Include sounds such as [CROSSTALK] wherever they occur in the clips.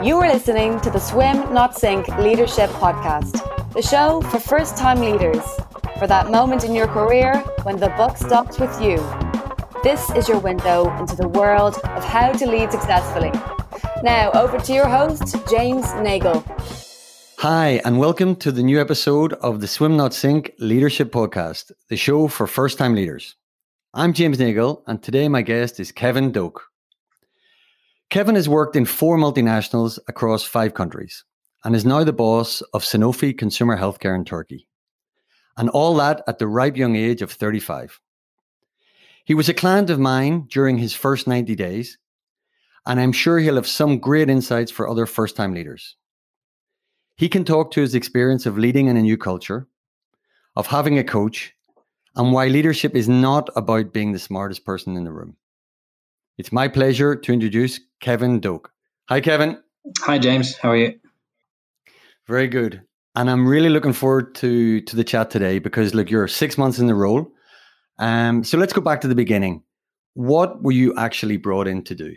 You are listening to the Swim Not Sink Leadership Podcast, the show for first time leaders, for that moment in your career when the buck stops with you. This is your window into the world of how to lead successfully. Now, over to your host, James Nagle. Hi, and welcome to the new episode of the Swim Not Sink Leadership Podcast, the show for first time leaders. I'm James Nagle, and today my guest is Kevin Doak. Kevin has worked in four multinationals across five countries and is now the boss of Sanofi Consumer Healthcare in Turkey. And all that at the ripe young age of 35. He was a client of mine during his first 90 days, and I'm sure he'll have some great insights for other first time leaders. He can talk to his experience of leading in a new culture, of having a coach, and why leadership is not about being the smartest person in the room. It's my pleasure to introduce Kevin Doak. Hi, Kevin. Hi, James. How are you? Very good. And I'm really looking forward to to the chat today because look, you're six months in the role. Um, so let's go back to the beginning. What were you actually brought in to do?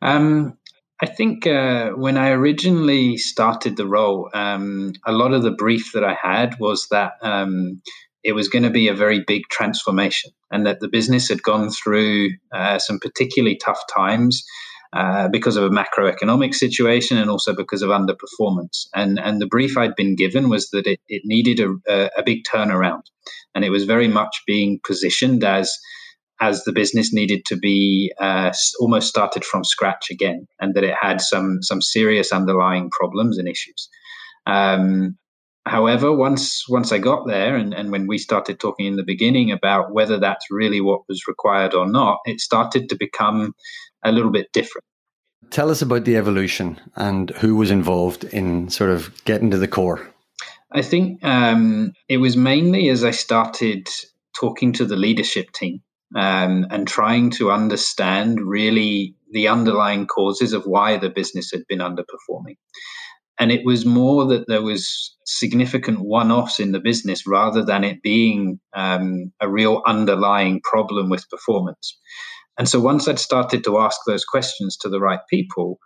Um, I think uh, when I originally started the role, um, a lot of the brief that I had was that um, it was going to be a very big transformation and that the business had gone through uh, some particularly tough times. Uh, because of a macroeconomic situation and also because of underperformance. And, and the brief I'd been given was that it, it needed a, a, big turnaround. And it was very much being positioned as as the business needed to be uh, almost started from scratch again, and that it had some some serious underlying problems and issues. Um, however, once once I got there, and, and when we started talking in the beginning about whether that's really what was required or not, it started to become a little bit different. Tell us about the evolution and who was involved in sort of getting to the core. I think um, it was mainly as I started talking to the leadership team um, and trying to understand really the underlying causes of why the business had been underperforming. And it was more that there was significant one-offs in the business rather than it being um, a real underlying problem with performance. And so once I'd started to ask those questions to the right people,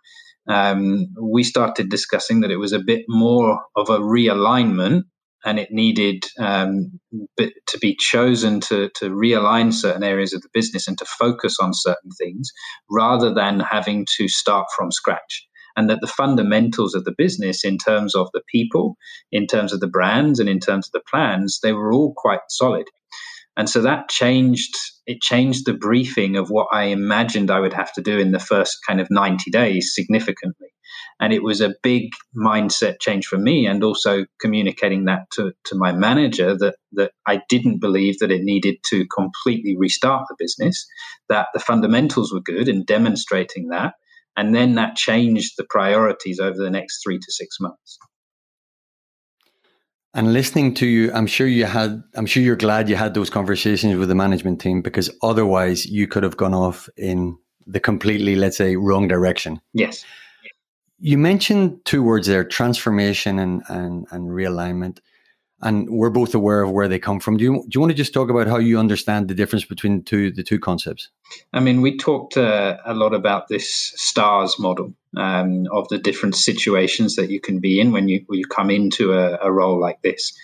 um, we started discussing that it was a bit more of a realignment and it needed um, to be chosen to, to realign certain areas of the business and to focus on certain things rather than having to start from scratch. And that the fundamentals of the business, in terms of the people, in terms of the brands, and in terms of the plans, they were all quite solid. And so that changed. It changed the briefing of what I imagined I would have to do in the first kind of 90 days significantly. And it was a big mindset change for me, and also communicating that to, to my manager that, that I didn't believe that it needed to completely restart the business, that the fundamentals were good, and demonstrating that. And then that changed the priorities over the next three to six months. And listening to you, I'm sure you had, I'm sure you're glad you had those conversations with the management team because otherwise you could have gone off in the completely, let's say, wrong direction. Yes. You mentioned two words there, transformation and, and, and realignment. And we're both aware of where they come from. Do you, do you want to just talk about how you understand the difference between the two, the two concepts? I mean, we talked uh, a lot about this STARS model um, of the different situations that you can be in when you, when you come into a, a role like this.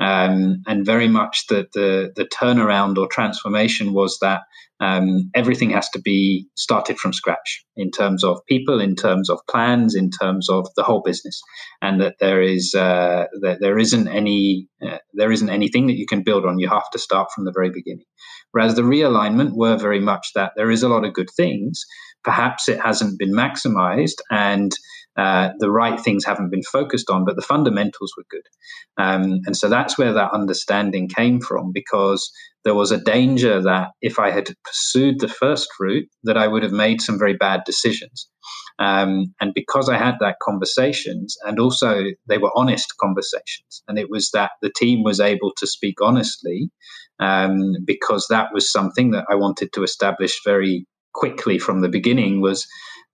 Um, and very much the, the, the turnaround or transformation was that um, everything has to be started from scratch in terms of people, in terms of plans, in terms of the whole business, and that there is uh, that there isn't any uh, there isn't anything that you can build on. You have to start from the very beginning. Whereas the realignment were very much that there is a lot of good things. Perhaps it hasn't been maximized, and uh, the right things haven't been focused on, but the fundamentals were good. Um, and so that's where that understanding came from because there was a danger that if I had pursued the first route, that I would have made some very bad decisions. Um, and because I had that conversations, and also they were honest conversations, and it was that the team was able to speak honestly, um, because that was something that I wanted to establish very quickly from the beginning was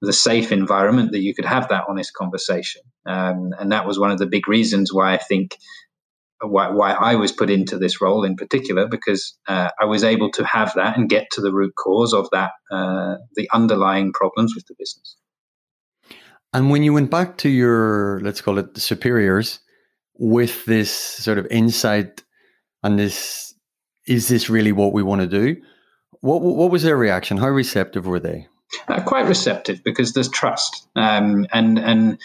the safe environment that you could have that honest conversation. Um, and that was one of the big reasons why I think why, why I was put into this role in particular, because uh, I was able to have that and get to the root cause of that, uh, the underlying problems with the business. And when you went back to your, let's call it the superiors, with this sort of insight and this, is this really what we want to do? What what was their reaction? How receptive were they? Uh, quite receptive because there's trust, um, and and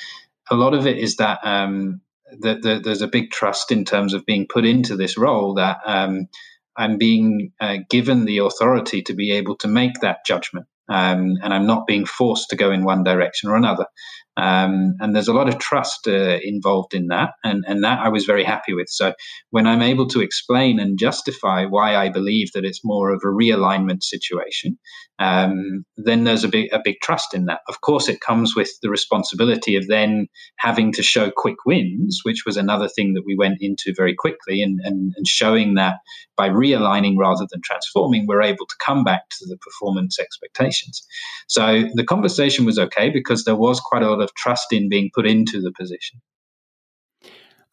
a lot of it is that um, the, there's a big trust in terms of being put into this role that um, I'm being uh, given the authority to be able to make that judgment. Um, and I'm not being forced to go in one direction or another. Um, and there's a lot of trust uh, involved in that, and, and that I was very happy with. So when I'm able to explain and justify why I believe that it's more of a realignment situation, um, then there's a big a big trust in that. Of course, it comes with the responsibility of then having to show quick wins, which was another thing that we went into very quickly, and, and, and showing that by realigning rather than transforming, we're able to come back to the performance expectations. So the conversation was okay because there was quite a lot of trust in being put into the position.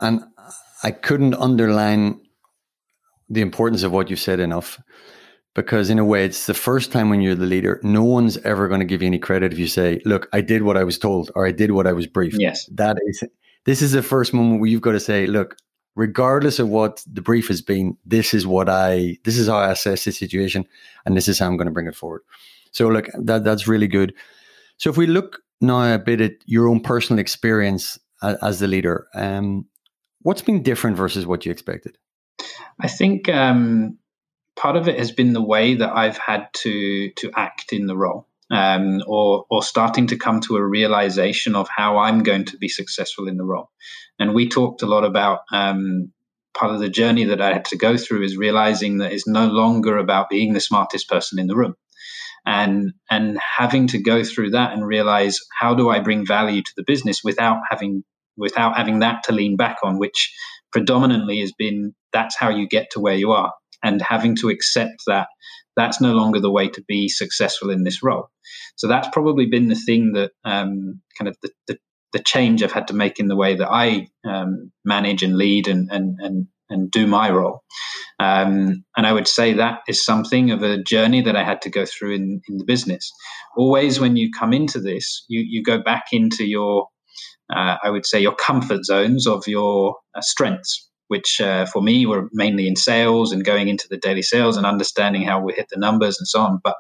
And I couldn't underline the importance of what you said enough because in a way it's the first time when you're the leader no one's ever going to give you any credit if you say look i did what i was told or i did what i was briefed. Yes. That is this is the first moment where you've got to say look regardless of what the brief has been this is what i this is how i assess the situation and this is how i'm going to bring it forward. So look that that's really good. So if we look now a bit at your own personal experience as, the leader um, what's been different versus what you expected i think um part of it has been the way that I've had to to act in the role. Um, or or starting to come to a realization of how I'm going to be successful in the role. And we talked a lot about um, part of the journey that I had to go through is realizing that it's no longer about being the smartest person in the room, and and having to go through that and realize how do I bring value to the business without having without having that to lean back on, which predominantly has been that's how you get to where you are and having to accept that that's no longer the way to be successful in this role. So that's probably been the thing that um, kind of the, the, the, change I've had to make in the way that I um, manage and lead and, and, and, and do my role. Um, and I would say that is something of a journey that I had to go through in, in the business. Always when you come into this, you, you go back into your, uh, I would say, your comfort zones of your uh, strengths which uh, for me were mainly in sales and going into the daily sales and understanding how we hit the numbers and so on. But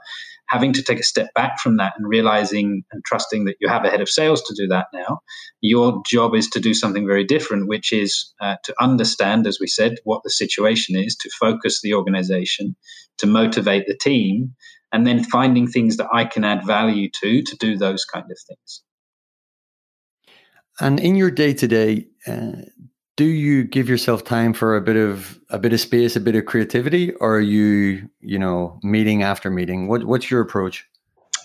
having to take a step back from that and realizing and trusting that you have a head of sales to do that now, your job is to do something very different, which is uh, to understand, as we said, what the situation is, to focus the organization, to motivate the team, and then finding things that I can add value to to do those kind of things. And in your day to day, do you give yourself time for a bit of a bit of space, a bit of creativity, or are you, you know, meeting after meeting? What what's your approach?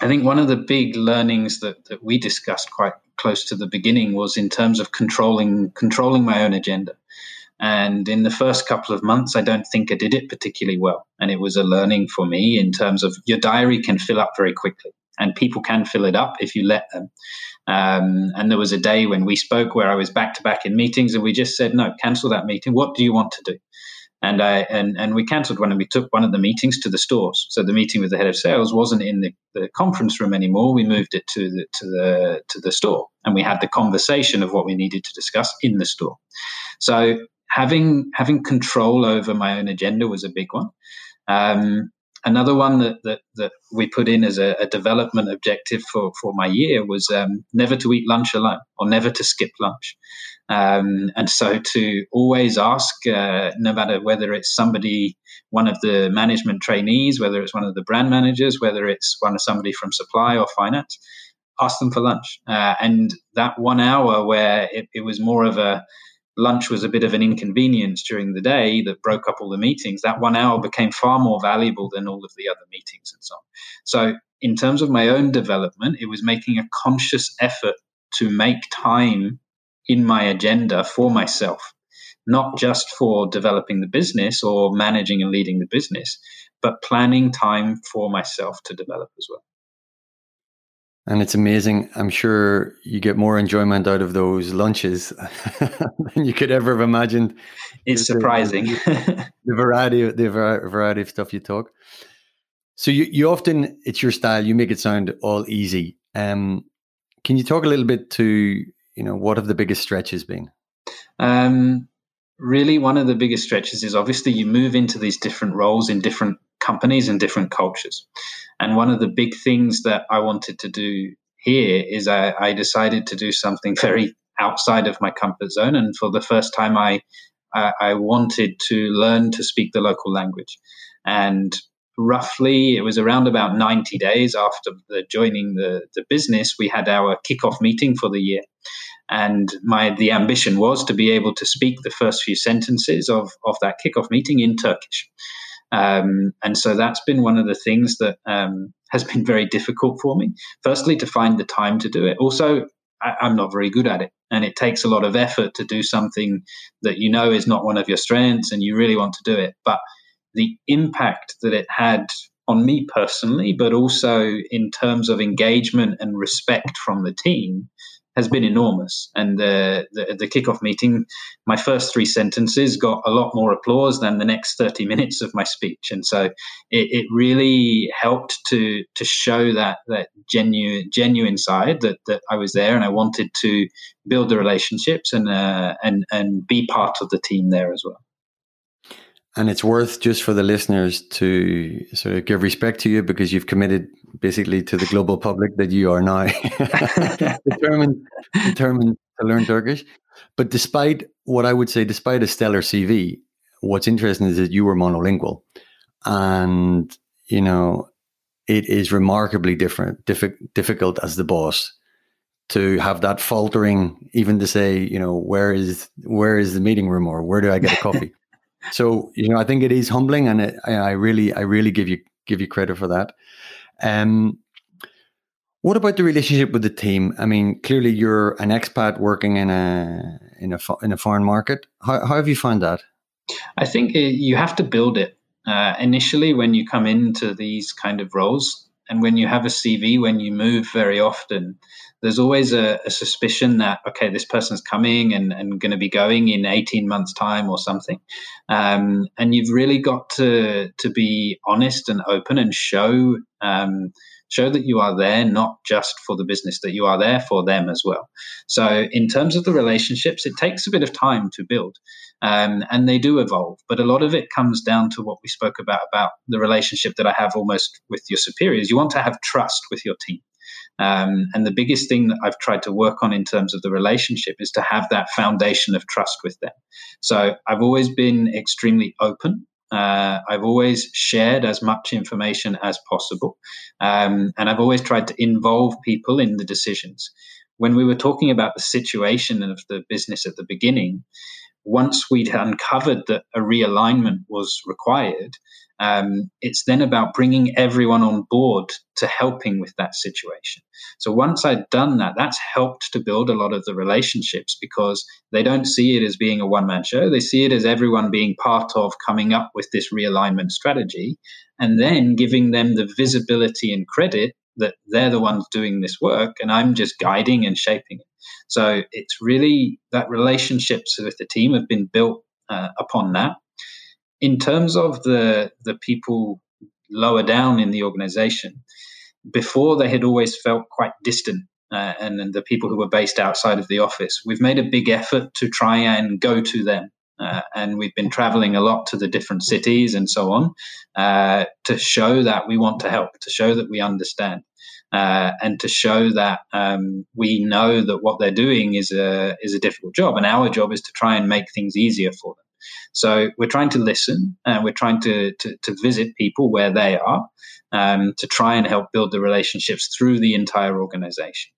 I think one of the big learnings that, that we discussed quite close to the beginning was in terms of controlling controlling my own agenda. And in the first couple of months, I don't think I did it particularly well. And it was a learning for me in terms of your diary can fill up very quickly and people can fill it up if you let them. Um, and there was a day when we spoke where I was back to back in meetings, and we just said, "No, cancel that meeting. What do you want to do?" And I and and we cancelled one, and we took one of the meetings to the stores. So the meeting with the head of sales wasn't in the, the conference room anymore. We moved it to the to the to the store, and we had the conversation of what we needed to discuss in the store. So having having control over my own agenda was a big one. Um, another one that, that, that we put in as a, a development objective for, for my year was um, never to eat lunch alone or never to skip lunch. Um, and so to always ask, uh, no matter whether it's somebody, one of the management trainees, whether it's one of the brand managers, whether it's one of somebody from supply or finance, ask them for lunch. Uh, and that one hour where it, it was more of a, lunch was a bit of an inconvenience during the day that broke up all the meetings, that one hour became far more valuable than all of the other meetings and so on. So, in terms of my own development, it was making a conscious effort to make time in my agenda for myself, not just for developing the business or managing and leading the business, but planning time for myself to develop as well and it's amazing. I'm sure you get more enjoyment out of those lunches [LAUGHS] than you could ever have imagined. It's surprising the, [LAUGHS] the variety, the variety of stuff you talk. So you, you often it's your style. You make it sound all easy. Um, can you talk a little bit to you know what have the biggest stretches been? Um, really, one of the biggest stretches is obviously you move into these different roles in different companies and different cultures. And one of the big things that I wanted to do here is I, I decided to do something [LAUGHS] very outside of my comfort zone. And for the first time, I I, I wanted to learn to speak the local language. And roughly it was around about 90 days after the joining the, the business we had our kickoff meeting for the year and my the ambition was to be able to speak the first few sentences of, of that kickoff meeting in turkish um, and so that's been one of the things that um, has been very difficult for me. Firstly to find the time to do it. Also I, i'm not very good at it and it takes a lot of effort to do something that you know is not one of your strengths and you really want to do it. But the impact that it had on me personally, but also in terms of engagement and respect from the team, has been enormous. And the, the, the kickoff meeting, my first three sentences got a lot more applause than the next 30 minutes of my speech. And so it, it really helped to to show that that genuine genuine side that, that I was there and I wanted to build the relationships and uh, and and be part of the team there as well. And it's worth just for the listeners to sort of give respect to you because you've committed basically to the global public that you are now [LAUGHS] determined, determined to learn Turkish. But despite what I would say, despite a stellar CV, what's interesting is that you were monolingual. And, you know, it is remarkably different, diffi- difficult as the boss to have that faltering, even to say, you know, where is where is the meeting room or where do I get a coffee? [LAUGHS] So you know, I think it is humbling, and it, I really, I really give you give you credit for that. Um, what about the relationship with the team? I mean, clearly you're an expat working in a in a in a foreign market. How, how have you found that? I think it, you have to build it uh, initially when you come into these kind of roles, and when you have a CV, when you move very often there's always a, a, suspicion that okay this person's coming and, and going to be going in 18 months time or something. Um, and you've really got to to be honest and open and show um, show that you are there not just for the business that you are there for them as well. So in terms of the relationships it takes a bit of time to build um, and they do evolve but a lot of it comes down to what we spoke about about the relationship that i have almost with your superiors. You want to have trust with your team um, and the biggest thing that I've tried to work on in terms of the relationship is to have that foundation of trust with them. So I've always been extremely open. Uh, I've always shared as much information as possible. Um, and I've always tried to involve people in the decisions. When we were talking about the situation of the business at the beginning, once we'd uncovered that a realignment was required, um, it's then about bringing everyone on board to helping with that situation. So once I'd done that, that's helped to build a lot of the relationships because they don't see it as being a one man show. They see it as everyone being part of coming up with this realignment strategy and then giving them the visibility and credit that they're the ones doing this work and I'm just guiding and shaping it. So it's really that relationships with the team have been built uh, upon that in terms of the the people lower down in the organization, before they had always felt quite distant, uh, and, and the people who were based outside of the office. We've made a big effort to try and go to them. Uh, and we've been traveling a lot to the different cities and so on uh, to show that we want to help, to show that we understand, uh, and to show that um, we know that what they're doing is a is a difficult job, and our job is to try and make things easier for them. So we're trying to listen and we're trying to, to, to visit people where they are um, to try and help build the relationships through the entire organization.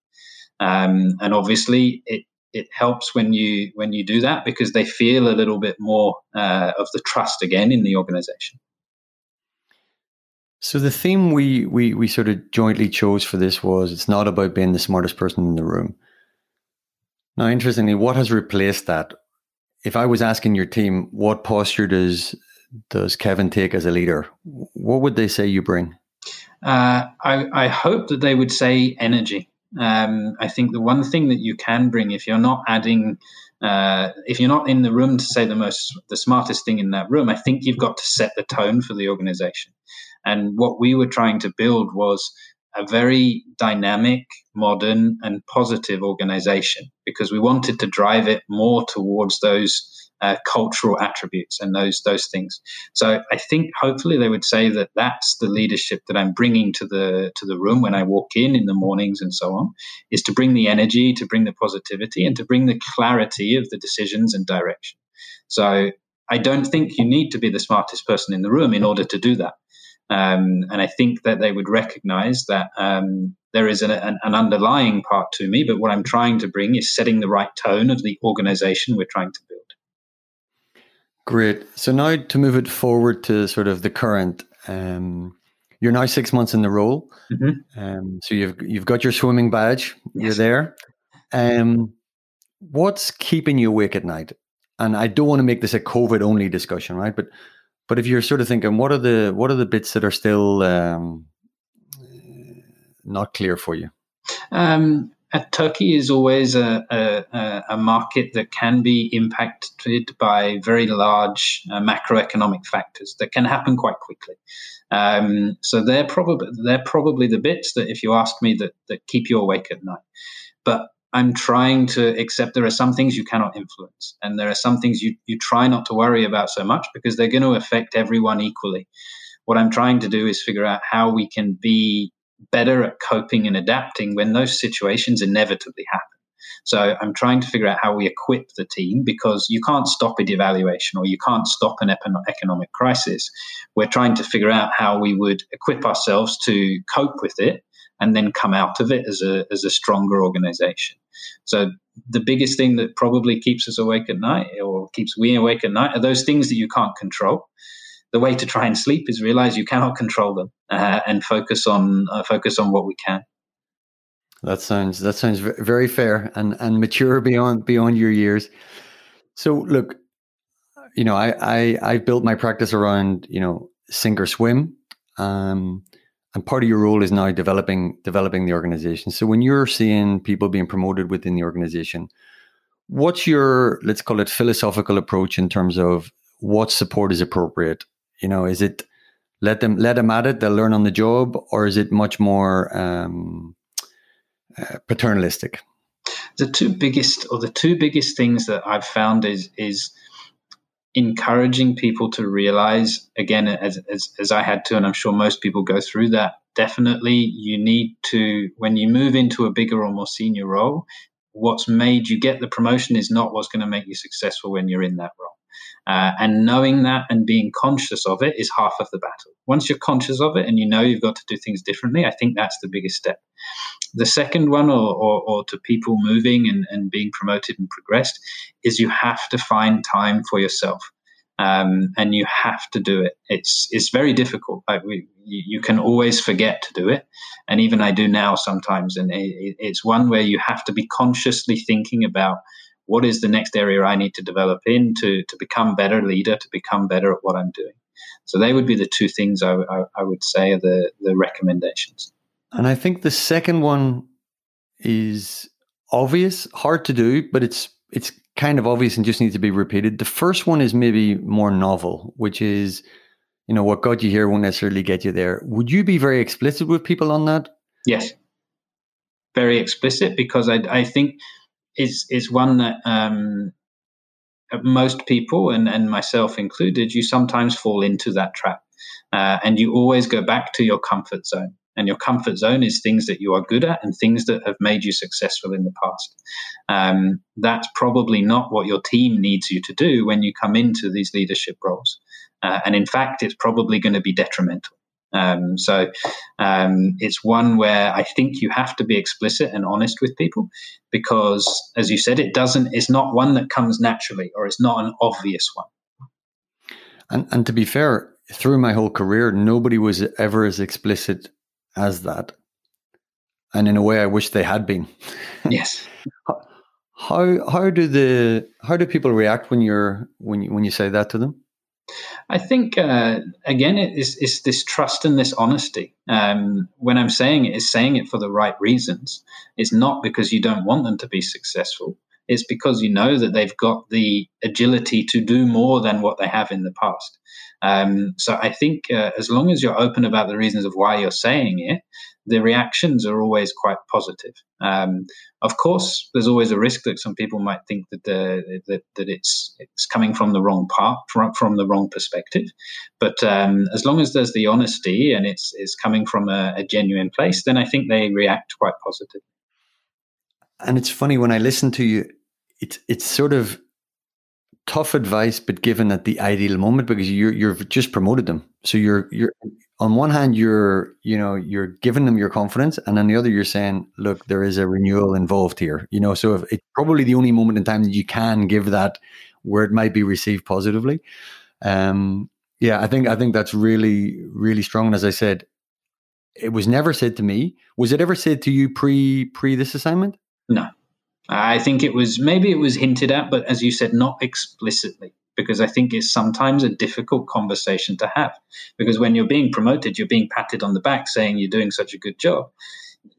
Um, and obviously, it, it helps when you when you do that because they feel a little bit more uh, of the trust again in the organization. So the theme we, we we sort of jointly chose for this was it's not about being the smartest person in the room. Now, interestingly, what has replaced that? If I was asking your team, what posture does does Kevin take as a leader? What would they say you bring? Uh, I, I, hope that they would say energy. Um, I think the one thing that you can bring, if you're not adding, uh, if you're not in the room to say the most, the smartest thing in that room, I think you've got to set the tone for the organization. And what we were trying to build was a very dynamic, modern, and positive organization because we wanted to drive it more towards those uh, cultural attributes and those those things. So I think hopefully they would say that that's the leadership that I'm bringing to the to the room when I walk in in the mornings and so on, is to bring the energy, to bring the positivity, and to bring the clarity of the decisions and direction. So I don't think you need to be the smartest person in the room in order to do that. Um, and I think that they would recognize that um, there is an, an, an, underlying part to me, but what I'm trying to bring is setting the right tone of the organization we're trying to build. Great. So now to move it forward to sort of the current, um, you're now six months in the role. Mm-hmm. Um, so you've you've got your swimming badge. Yes. You're there. Um, what's keeping you awake at night? And I don't want to make this a COVID only discussion, right? But but if you're sort of thinking, what are the what are the bits that are still um, not clear for you? Um, Turkey is always a, a, a, market that can be impacted by very large uh, macroeconomic factors that can happen quite quickly. Um, so they're probably they're probably the bits that, if you ask me, that that keep you awake at night. But I'm trying to accept there are some things you cannot influence, and there are some things you you try not to worry about so much because they're going to affect everyone equally. What I'm trying to do is figure out how we can be better at coping and adapting when those situations inevitably happen. So I'm trying to figure out how we equip the team because you can't stop a devaluation or you can't stop an economic crisis. We're trying to figure out how we would equip ourselves to cope with it and then come out of it as a, as a stronger organization. So the biggest thing that probably keeps us awake at night or keeps we awake at night are those things that you can't control the way to try and sleep is realize you cannot control them uh, and focus on uh, focus on what we can. That sounds that sounds very fair and and mature beyond beyond your years. So look, you know, I I I built my practice around you know sink or swim, um, and part of your role is now developing developing the organization. So when you're seeing people being promoted within the organization, what's your let's call it philosophical approach in terms of what support is appropriate you know, is it let them let them at it, they'll learn on the job, or is it much more um, uh, paternalistic? The two biggest, or the two biggest things that I've found is is encouraging people to realize again as, as, as i had to and i'm sure most people go through that definitely you need to when you move into a bigger or more senior role what's made you get the promotion is not what's going to make you successful when you're in that role uh, and knowing that and being conscious of it is half of the battle. Once you're conscious of it and you know you've got to do things differently, I think that's the biggest step. The second one, or, or, or to people moving and, and being promoted and progressed, is you have to find time for yourself. Um, and you have to do it. It's it's very difficult. Like we, you can always forget to do it, and even I do now sometimes. And it, it's one where you have to be consciously thinking about what is the next area I need to develop in to, to become better leader, to become better at what I'm doing. So they would be the two things I, I, I would say are the, the recommendations. And I think the second one is obvious, hard to do, but it's it's kind of obvious and just needs to be repeated. The first one is maybe more novel, which is, you know, what got you here won't necessarily get you there. Would you be very explicit with people on that? Yes, very explicit because I I think is is one that um, most people and, and myself included, you sometimes fall into that trap, uh, and you always go back to your comfort zone. And your comfort zone is things that you are good at and things that have made you successful in the past. Um, that's probably not what your team needs you to do when you come into these leadership roles. Uh, and in fact, it's probably going to be detrimental. Um, so um, it's one where I think you have to be explicit and honest with people because, as you said, it doesn't. It's not one that comes naturally, or it's not an obvious one. And and to be fair, through my whole career, nobody was ever as explicit as that. And in a way, I wish they had been. [LAUGHS] Yes. how how do the how do people react when you're when you when you say that to them? I think uh, again, it's, it's, this trust and this honesty. Um, when I'm saying it, is saying it for the right reasons. It's not because you don't want them to be successful. It's because you know that they've got the agility to do more than what they have in the past. Um, so I think uh, as long as you're open about the reasons of why you're saying it, the reactions are always quite positive. Um, of course, there's always a risk that some people might think that the, that, that it's it's coming from the wrong part, from, from the wrong perspective. But um, as long as there's the honesty and it's it's coming from a, a genuine place, then I think they react quite positively. And it's funny when I listen to you, it's it's sort of tough advice, but given at the ideal moment because you're you've just promoted them. So you're you're on one hand you're you know you're giving them your confidence, and on the other you're saying, look, there is a renewal involved here. You know, so it's probably the only moment in time that you can give that where it might be received positively. Um, yeah, I think I think that's really really strong. And as I said, it was never said to me. Was it ever said to you pre pre this assignment? No, I think it was maybe it was hinted at, but as you said, not explicitly, because I think it's sometimes a difficult conversation to have. Because when you're being promoted, you're being patted on the back saying you're doing such a good job.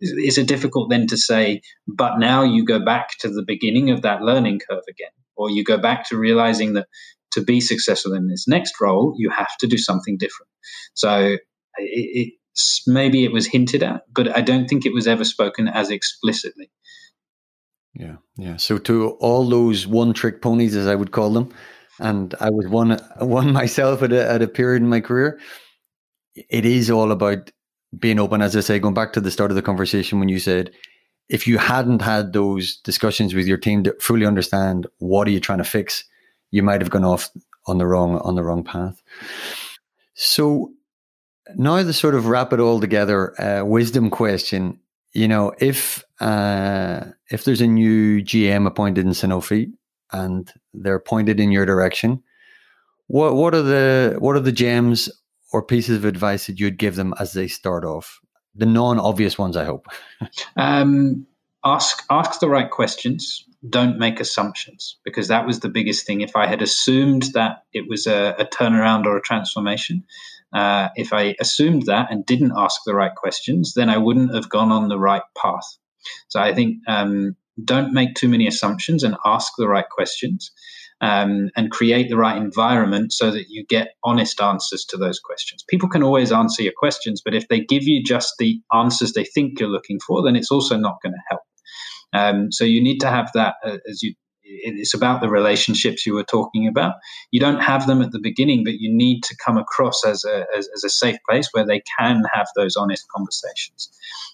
Is it difficult then to say, but now you go back to the beginning of that learning curve again, or you go back to realizing that to be successful in this next role, you have to do something different. So it, it's maybe it was hinted at, but I don't think it was ever spoken as explicitly. Yeah, yeah. So to all those one-trick ponies, as I would call them, and I was one one myself at a, at a period in my career. It is all about being open. As I say, going back to the start of the conversation when you said, if you hadn't had those discussions with your team to fully understand what are you trying to fix, you might have gone off on the wrong on the wrong path. So now to sort of wrap it all together, uh, wisdom question you know, if uh, if there's a new GM appointed in Sanofi and they're pointed in your direction, what what are the what are the gems or pieces of advice that you'd give them as they start off? The non-obvious ones, I hope. [LAUGHS] um, ask ask the right questions. Don't make assumptions because that was the biggest thing. If I had assumed that it was a, a turnaround or a transformation, uh, if I assumed that and didn't ask the right questions, then I wouldn't have gone on the right path. So I think um, don't make too many assumptions and ask the right questions. Um, and create the right environment so that you get honest answers to those questions. People can always answer your questions, but if they give you just the answers they think you're looking for, then it's also not going to help. Um, so you need to have that uh, as you it's about the relationships you were talking about. You don't have them at the beginning, but you need to come across as a, as, as, a safe place where they can have those honest conversations.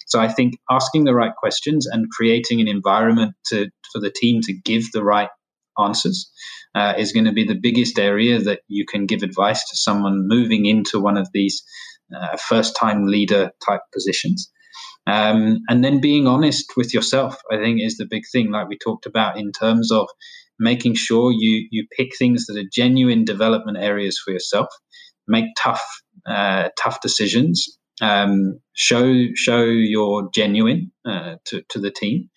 So I think asking the right questions and creating an environment to, for the team to give the right answers uh, is going to be the biggest area that you can give advice to someone moving into one of these uh, first time leader type positions. Um, and then being honest with yourself, I think, is the big thing, like we talked about in terms of making sure you you pick things that are genuine development areas for yourself, make tough uh, tough decisions, um, show show you're genuine uh, to to the team,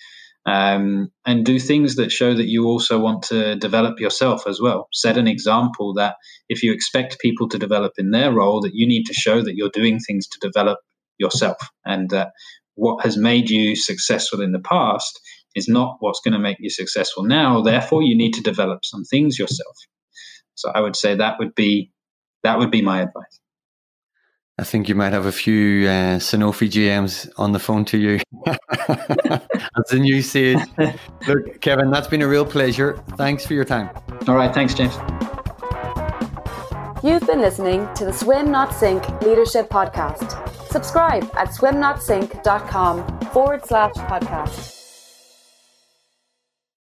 um, and do things that show that you also want to develop yourself as well. Set an example that if you expect people to develop in their role, that you need to show that you're doing things to develop yourself, and uh, what has made you successful in the past is not what's going to make you successful now. Therefore, you need to develop some things yourself. So I would say that would be that would be my advice. I think you might have a few uh, Sanofi GMs on the phone to you. [LAUGHS] That's the new sage. Look, Kevin, that's been a real pleasure. Thanks for your time. All right. Thanks, James. You've been listening to the Swim Not Sink Leadership Podcast. Subscribe at swimnotsink.com forward slash podcast.